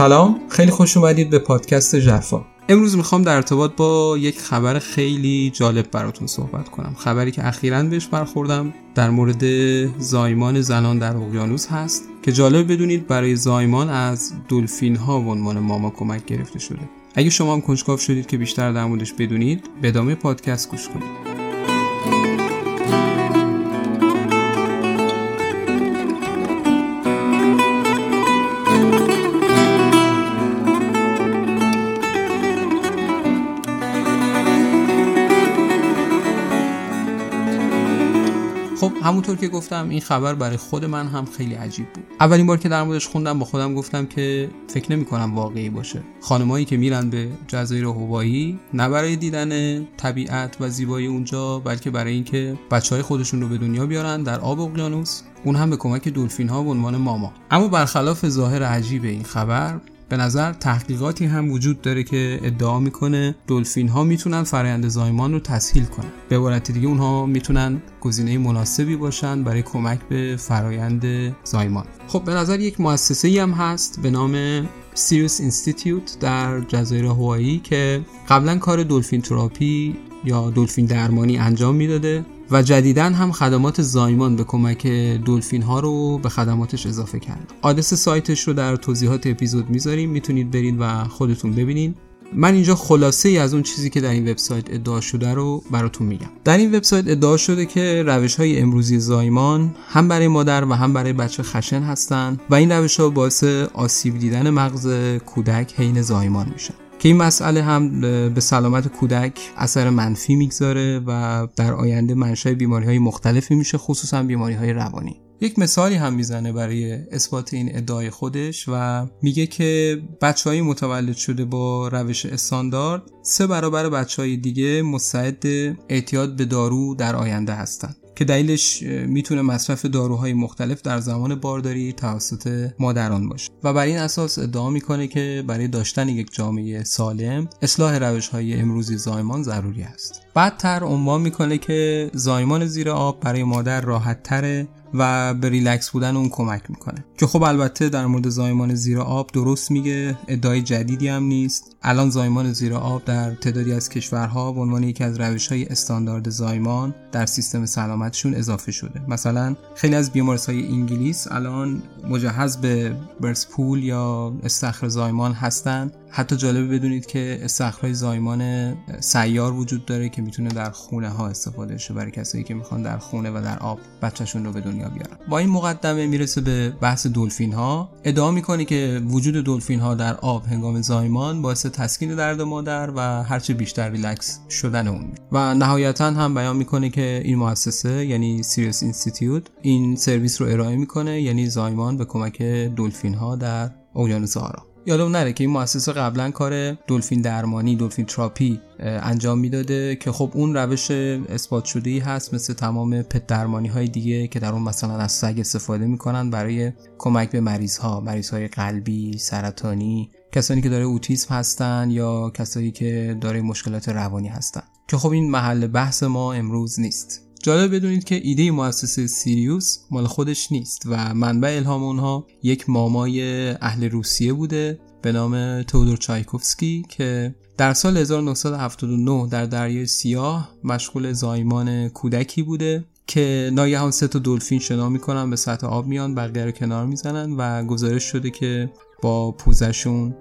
سلام خیلی خوش اومدید به پادکست جرفا امروز می‌خوام در ارتباط با یک خبر خیلی جالب براتون صحبت کنم. خبری که اخیرا بهش برخوردم در مورد زایمان زنان در اقیانوس هست که جالب بدونید برای زایمان از دلفین ها به عنوان ماما کمک گرفته شده. اگه شما هم کنجکاو شدید که بیشتر در موردش بدونید به ادامه پادکست گوش کنید. خب همونطور که گفتم این خبر برای خود من هم خیلی عجیب بود. اولین بار که در موردش خوندم با خودم گفتم که فکر نمی کنم واقعی باشه. خانمایی که میرن به جزایر هوایی نه برای دیدن طبیعت و زیبایی اونجا بلکه برای اینکه بچه های خودشون رو به دنیا بیارن در آب اقیانوس. اون هم به کمک دلفین ها به عنوان ماما. اما برخلاف ظاهر عجیب این خبر به نظر تحقیقاتی هم وجود داره که ادعا می‌کنه دلفین ها می‌تونن فرایند زایمان رو تسهیل کنن. به عبارت دیگه اونها می‌تونن گزینه مناسبی باشن برای کمک به فرایند زایمان. خب به نظر یک مؤسسه ای هم هست به نام Sirius Institute در جزایر هوایی که قبلا کار دلفین تراپی یا دلفین درمانی انجام می‌داده. و جدیدا هم خدمات زایمان به کمک دلفین ها رو به خدماتش اضافه کرده. آدرس سایتش رو در توضیحات اپیزود می‌ذاریم. می‌تونید برید و خودتون ببینید من اینجا خلاصه ای از اون چیزی که در این وبسایت ادعا شده رو براتون میگم. در این وبسایت ادعا شده که روش های امروزی زایمان هم برای مادر و هم برای بچه خشن هستند و این روش ها باعث آسیب دیدن مغز کودک حین زایمان میشن. که این مسئله هم به سلامت کودک اثر منفی می‌گذاره و در آینده منشأ بیماری های مختلفی میشه خصوصا بیماری های روانی. یک مثالی هم می‌زنه برای اثبات این ادعای خودش و میگه که بچه های متولد شده با روش استاندارد سه برابر بچه های دیگه مستعد اعتیاد به دارو در آینده هستند. که دلیلش می‌تونه مصرف داروهای مختلف در زمان بارداری توسط مادران باشه. و بر این اساس ادعا می‌کنه که برای داشتن یک جامعه سالم اصلاح روش های امروزی زایمان ضروری است. بعدتر عنوان می‌کنه که زایمان زیر آب برای مادر راحت تره و به ریلکس بودن اون کمک می‌کنه. که خب البته در مورد زایمان زیر آب درست میگه ادعای جدیدی هم نیست. الان زایمان زیر آب در تعدادی از کشورها به عنوان یکی از روش های استاندارد زایمان در سیستم سلامتشون اضافه شده. مثلا خیلی از بیمارستان انگلیس الان مجهز به برسپول یا استخر زایمان هستند حتی جالبه بدونید که استخرهای زایمان سیار وجود داره که می‌تونه در خونه ها استفاده شه برای کسایی که می‌خوان در خونه و در آب بچهشون رو به دنیا بیارن. با این مقدمه می‌رسه به بحث دلفین ها ادعا می‌کنه که وجود دلفین ها در آب هنگام زایمان باعث تسکین درد مادر و هرچه بیشتر ریلکس شدن اون. و نهایتا هم بیان می‌کنه که این مؤسسه یعنی Sirius Institute این سرویس رو ارائه می‌کنه یعنی زایمان به کمک دلفین ها در اقیانوس آرام یادم نره که این مؤسسه قبلا کار دلفین درمانی دلفین تراپی انجام می‌داده که خب اون روش اثبات شده ای هست مثل تمام pet درمانی های دیگه که در اون مثلا از سگ استفاده می‌کنن برای کمک به مریض ها مریض های قلبی سرطانی کسانی که داره اوتیسم هستن یا کسانی که داره مشکلات روانی هستن. که خب این محل بحث ما امروز نیست. جالب بدونید که ایده مؤسسه سیریوس مال خودش نیست و منبع الهام اونها یک مامای اهل روسیه بوده به نام تودور چایکوفسکی که در سال 1979 در دریای سیاه مشغول زایمان کودکی بوده که ناگهان سه تا دلفین شنا می‌کنن به سطح آب میان بقیه رو کنار می‌زنن و گزارش شده که با پوزشون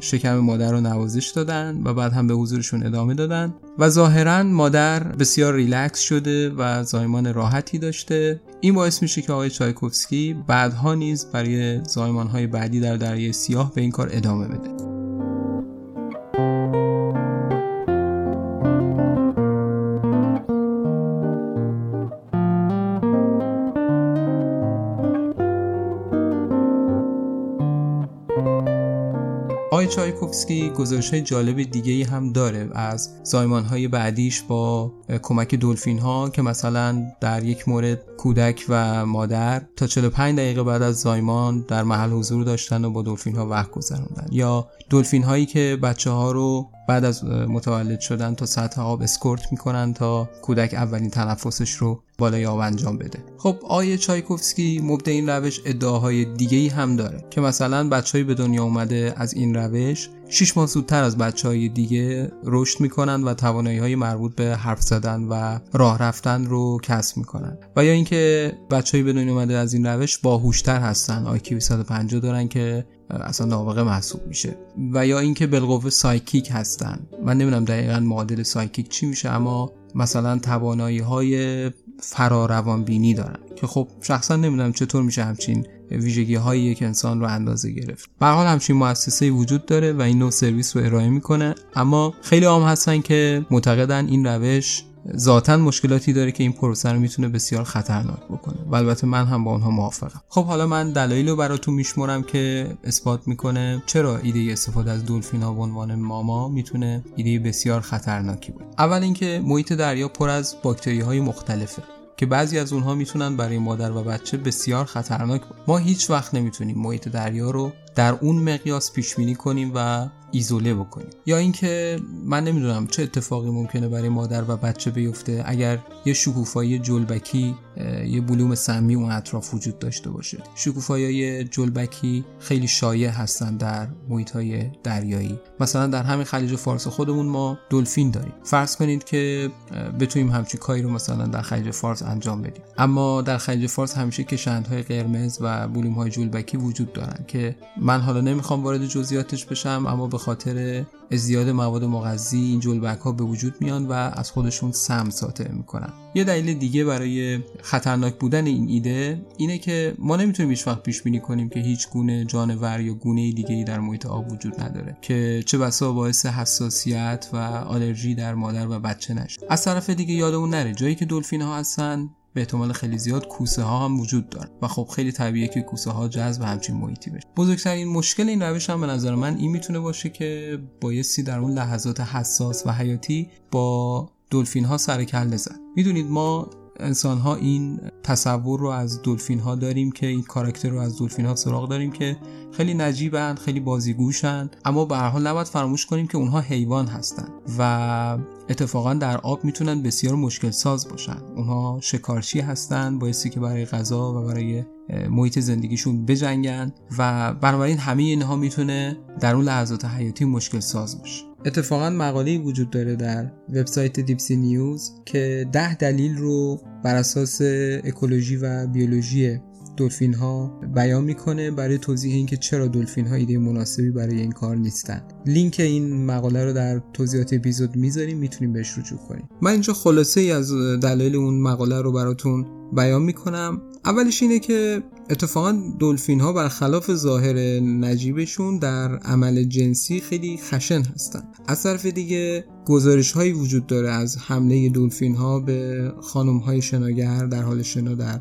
شکم مادر رو نوازش دادن و بعد هم به حضورشون ادامه دادن. و ظاهرا مادر بسیار ریلکس شده و زایمان راحتی داشته. این باعث میشه که آقای چایکوفسکی بعدها نیز برای زایمان های بعدی در دریای سیاه به این کار ادامه بده. چایکوفسکی گزارش جالب دیگه هم داره از زایمان های بعدیش با کمک دلفین ها که مثلا در یک مورد کودک و مادر تا 45 دقیقه بعد از زایمان در محل حضور داشتن و با دلفین ها وقت یا دلفین هایی که بچه ها رو بعد از متولد شدن تا سطح آب اسکورت می‌کنن تا کودک اولین تنفسش رو بالای آب انجام بده. خب آیه چایکوفسکی مبدع این روش ادعاهای دیگه ای هم داره که مثلا بچه‌ای به دنیا اومده از این روش 6 ماه زودتر از بچه های دیگه رشد می‌کنن و توانایی های مربوط به حرف زدن و راه رفتن رو کسب می‌کنن. و یا اینکه بچه‌ای به دنیا اومده از این روش باهوشتر هستن. IQ 150 دارن که اصلا نابغه محسوب میشه. و یا اینکه بالقوه psychic هستن. من نمی‌دونم دقیقا معادل psychic چی میشه اما مثلا توانایی های فراروان بینی دارن. که خب شخصا نمی‌دونم چطور میشه همچین ویژگی هایی یک انسان رو اندازه گرفت. به هر حال همچین مؤسسه وجود داره و این نوع سرویس رو ارائه می‌کنه. اما خیلیا هم هستن که معتقدن این روش ذاتا مشکلاتی داره که این پروسه رو می‌تونه بسیار خطرناک بکنه و البته من هم با اونها موافقم خب حالا من دلایل رو براتون میشمرم که اثبات می‌کنه چرا ایده استفاده از دلفین ها به عنوان ماما می‌تونه ایده بسیار خطرناکی بود اول اینکه محیط دریا پر از باکتری های مختلفه که بعضی از اونها می‌تونن برای مادر و بچه بسیار خطرناک بود. ما هیچ وقت نمی‌تونیم محیط دریا رو در اون مقیاس پیش بینی کنیم و ایزوله بکنیم. یا اینکه من نمی‌دونم چه اتفاقی ممکنه برای مادر و بچه بیفته. اگر یه شکوفایی جلبکی یه بلوم سمی اون اطراف وجود داشته باشه. شکوفایی جلبکی خیلی شایع هستن در محیط های دریایی. مثلا در همین خلیج فارس خودمون ما دلفین داریم. فرض کنید که بتونیم همچین کاری رو مثلا در خلیج فارس انجام بدیم. اما در خلیج فارس همیشه کشندهای قرمز و بلوم های جلبکی وجود دارن که من حالا نمی‌خوام وارد جزئیاتش بشم اما به خاطر ازدیاد مواد مغذی این جلبک ها به وجود میان و از خودشون سم ساطع می‌کنن. یه دلیل دیگه برای خطرناک بودن این ایده اینه که ما نمی‌تونیم هیچ وقت پیش بینی کنیم که هیچ گونه جانور یا گونه دیگه ای در محیط آب وجود نداره که چه بسا باعث حساسیت و آلرژی در مادر و بچه نشه. از طرف دیگه یادمون نره جایی که دلفین ها هستن به احتمال خیلی زیاد کوسه ها هم وجود داره و خب خیلی طبیعیه که کوسه ها جذب همچین محیطی بشه. بزرگترین مشکل این روش هم به نظر من این می‌تونه باشه که بایستی در اون لحظات حساس و حیاتی با دلفین ها سر کله زد می‌دونید ما انسان ها این تصور رو از دلفین ها داریم که این کاراکتر رو از دلفین ها سراغ داریم که خیلی نجیبند خیلی بازیگوشند اما به هر حال نباید فراموش کنیم که اونها حیوان هستند و اتفاقا در آب می‌تونن بسیار مشکل ساز باشن. اونها شکارچی هستند بایستی که برای غذا و برای محیط زندگیشون بجنگن و بنابراین همه اینها می‌تونه در اون لحظات حیاتی مشکل ساز باشه. اتفاقا مقاله وجود داره در وبسایت دیپسی نیوز که ده دلیل رو بر اساس اکولوژی و بیولوژی دلفین ها بیان می‌کنه برای توضیح اینکه چرا دلفین ها ایده مناسبی برای این کار نیستن. لینک این مقاله رو در توضیحات اپیزود می‌ذاریم می‌تونیم بهش رجوع کنیم. من اینجا خلاصه ای از دلایل اون مقاله رو براتون بیان می‌کنم. اولش اینه که اتفاقا دلفین ها برخلاف ظاهر نجیبشون در عمل جنسی خیلی خشن هستن. از طرف دیگه گزارش هایی وجود داره از حمله دلفین ها به خانم های شناگر در حال شنا در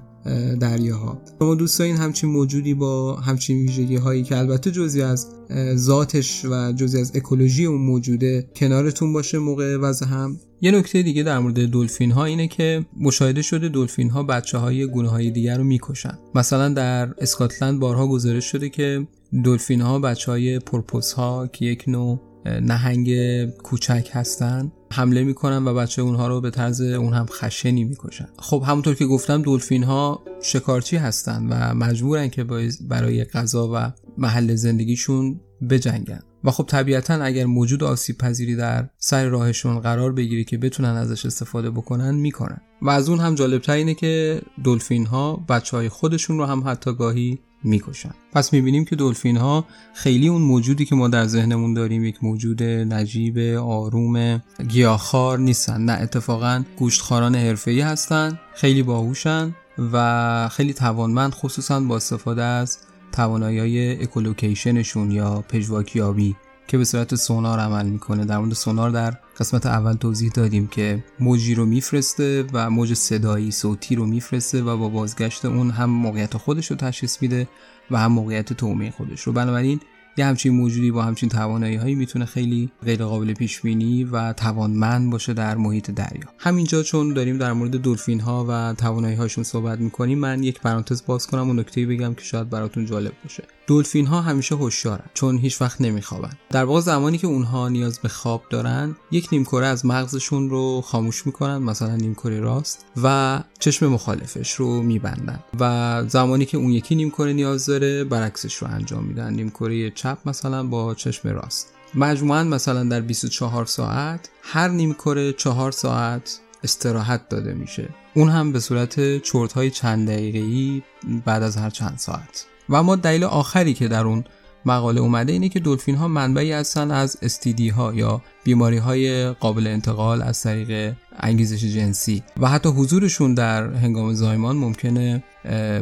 دریاها. شما دوست دارین همچین موجودی با همچین ویژگی هایی که البته جزی از ذاتش و جزی از اکولوژی اون موجوده کنارتون باشه موقع وضع هم. یه نکته دیگه در مورد دلفین ها اینه که مشاهده شده دلفین ها بچه های گونه های دیگر رو می‌کشن. مثلا در اسکاتلند بارها گزارش شده که دلفین ها بچه های پرپوس ها که یک نوع نهنگ کوچک هستن حمله می‌کنن و بچه اونها رو به طرز اون هم خشنی می‌کشن. خب همونطور که گفتم دلفین ها شکارچی هستن و مجبورن که برای غذا و محل زندگیشون بجنگن. و خب طبیعتا اگر موجود آسیب پذیری در سر راهشون قرار بگیری که بتونن ازش استفاده بکنن می‌کنن. و از اون هم جالبتر اینه که دلفین ها بچه های خودشون رو هم حتی گاهی می‌کشن. پس می‌بینیم که دلفین ها خیلی اون موجودی که ما در ذهنمون داریم یک موجود نجیب آروم گیاهخوار نیستن. نه اتفاقا گوشتخواران حرفه‌ای هستن خیلی باهوشن و خیلی توانمند خصوصا با استفاده از توانایی اکولوکیشنشون یا پژواکیابی که به صورت سونار عمل می‌کنه. در مورد سونار در قسمت اول توضیح دادیم که موجی رو میفرسته و موج صدایی صوتی رو میفرسته و با بازگشت اون هم موقعیت خودش رو تشخیص میده و هم موقعیت تومه خودش رو. بنابراین یه همچین موجودی با همچین توانایی هایی می‌تونه خیلی غیر قابل پیش بینی و توانمند باشه در محیط دریا. همینجا چون داریم در مورد دلفین ها و توانایی هاشون صحبت می‌کنیم من یک پرانتز باز کنم و نکته بگم که شاید براتون جالب باشه. دلفین ها همیشه هوشیارن چون هیچ وقت نمیخوابن. در واقع زمانی که اونها نیاز به خواب دارن یک نیمکره از مغزشون رو خاموش می‌کنن مثلا نیمکره راست و چشم مخالفش رو میبندن. و زمانی که اون یکی نیمکره نیاز داره برعکسش رو انجام میدن. نیمکره چپ مثلا با چشم راست. مجموعا مثلا در 24 ساعت هر نیمکره 4 ساعت استراحت داده میشه. اون هم به صورت چرت های چند دقیقه‌ای بعد از هر چند ساعت. و اما دلیل آخری که در اون مقاله اومده اینه که دلفین ها منبعی هستن از استیدی ها یا بیماری های قابل انتقال از طریق انگیزش جنسی. و حتی حضورشون در هنگام زایمان ممکنه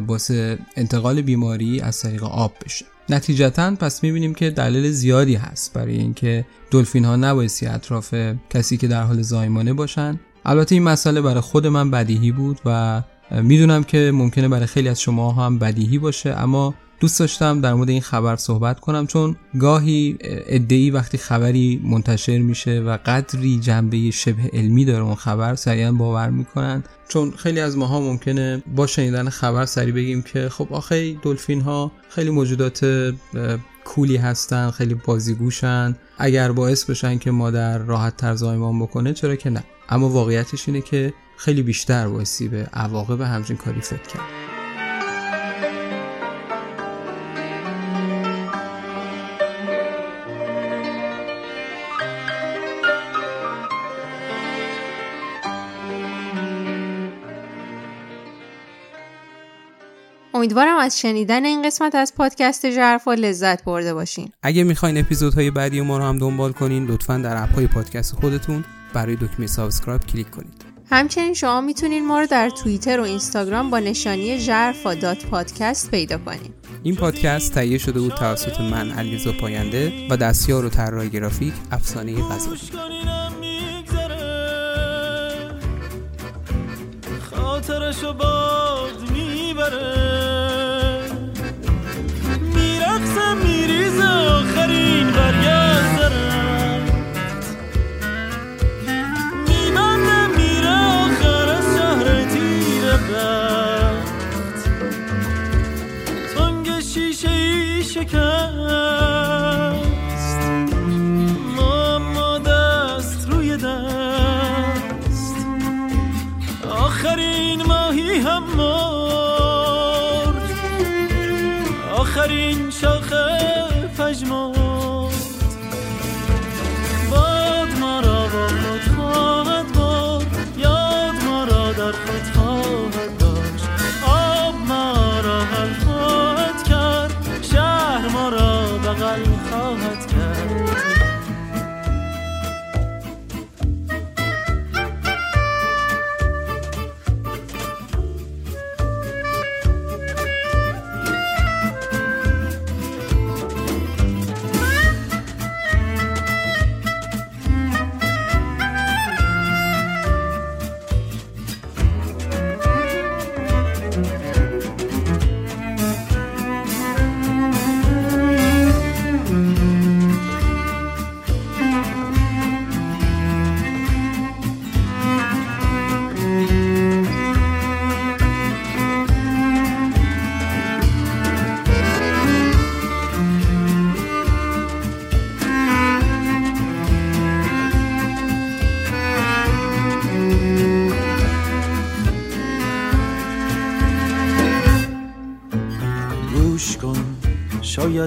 باعث انتقال بیماری از طریق آب بشه. نتیجتا پس می‌بینیم که دلیل زیادی هست برای اینکه دلفین ها نبایستی اطراف کسی که در حال زایمانه باشن. البته این مسئله برای خود من بدیهی بود و می‌دونم که ممکنه برای خیلی از شما هم بدیهی باشه اما دوست داشتم در مورد این خبر صحبت کنم چون گاهی ادعی وقتی خبری منتشر میشه و قدری جنبه شبه علمی داره اون خبر سریعا باور می‌کنن. چون خیلی از ماها ممکنه با شنیدن خبر سریع بگیم که خب آخه دلفین ها خیلی موجودات کولی هستن خیلی بازیگوشن اگر باعث بشن که مادر راحت تر زایمان بکنه چرا که نه؟ اما واقعیتش اینه که خیلی بیشتر بایستی به عواقب همچین کاری فکر کرد. امیدوارم از شنیدن این قسمت از پادکست ژرفا لذت برده باشین. اگه می‌خواین اپیزودهای بعدی ما رو هم دنبال کنین لطفا در app های پادکست خودتون روی دکمه subscribe کلیک کنید. همچنین شما می‌تونید ما رو در توییتر و اینستاگرام با نشانی ژرفا dot podcast پیدا کنید. این پادکست تهیه شده بود توسط من علیرضا پاینده و دستیار و طراح گرافیک افسانه غذایی خاطرشو باد می‌بره. میرقصه میریزه آخرین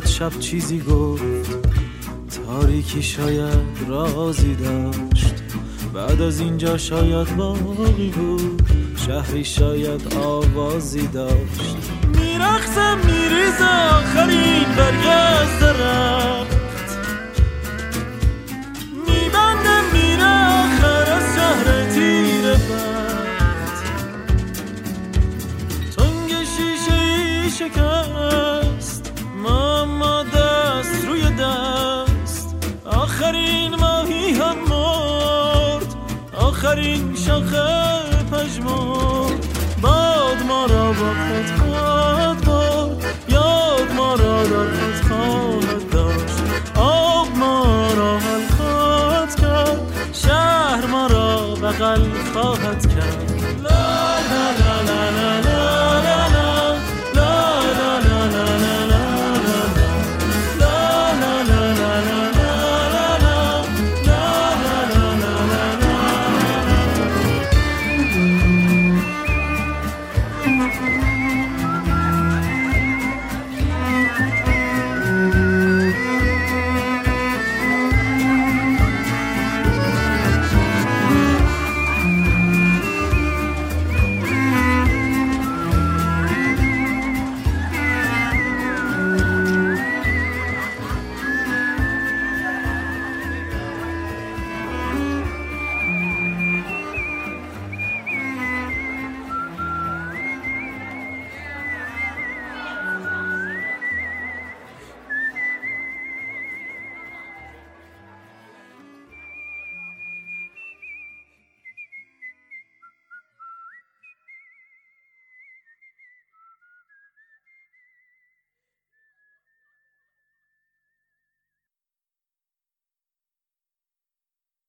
شاید شب چیزی گفت تاریکی شاید رازی داشت. بعد از اینجا شاید باقی بود شهری شاید آوازی داشت. میرخزم میریزه آخرین برگ از درخت. میبنده میره آخر از شهر تیر بخت. تنگ شیشه ای اما دست روی دست. آخرین ماهی هم مرد. آخرین شاخه پژمرد. باد ما را با خود خواهد برد. یاد ما را در خود خواهد داشت. آب ما را حل خواهد کرد. شهر ما را بغل خواهد کرد. لا لا لا لا لا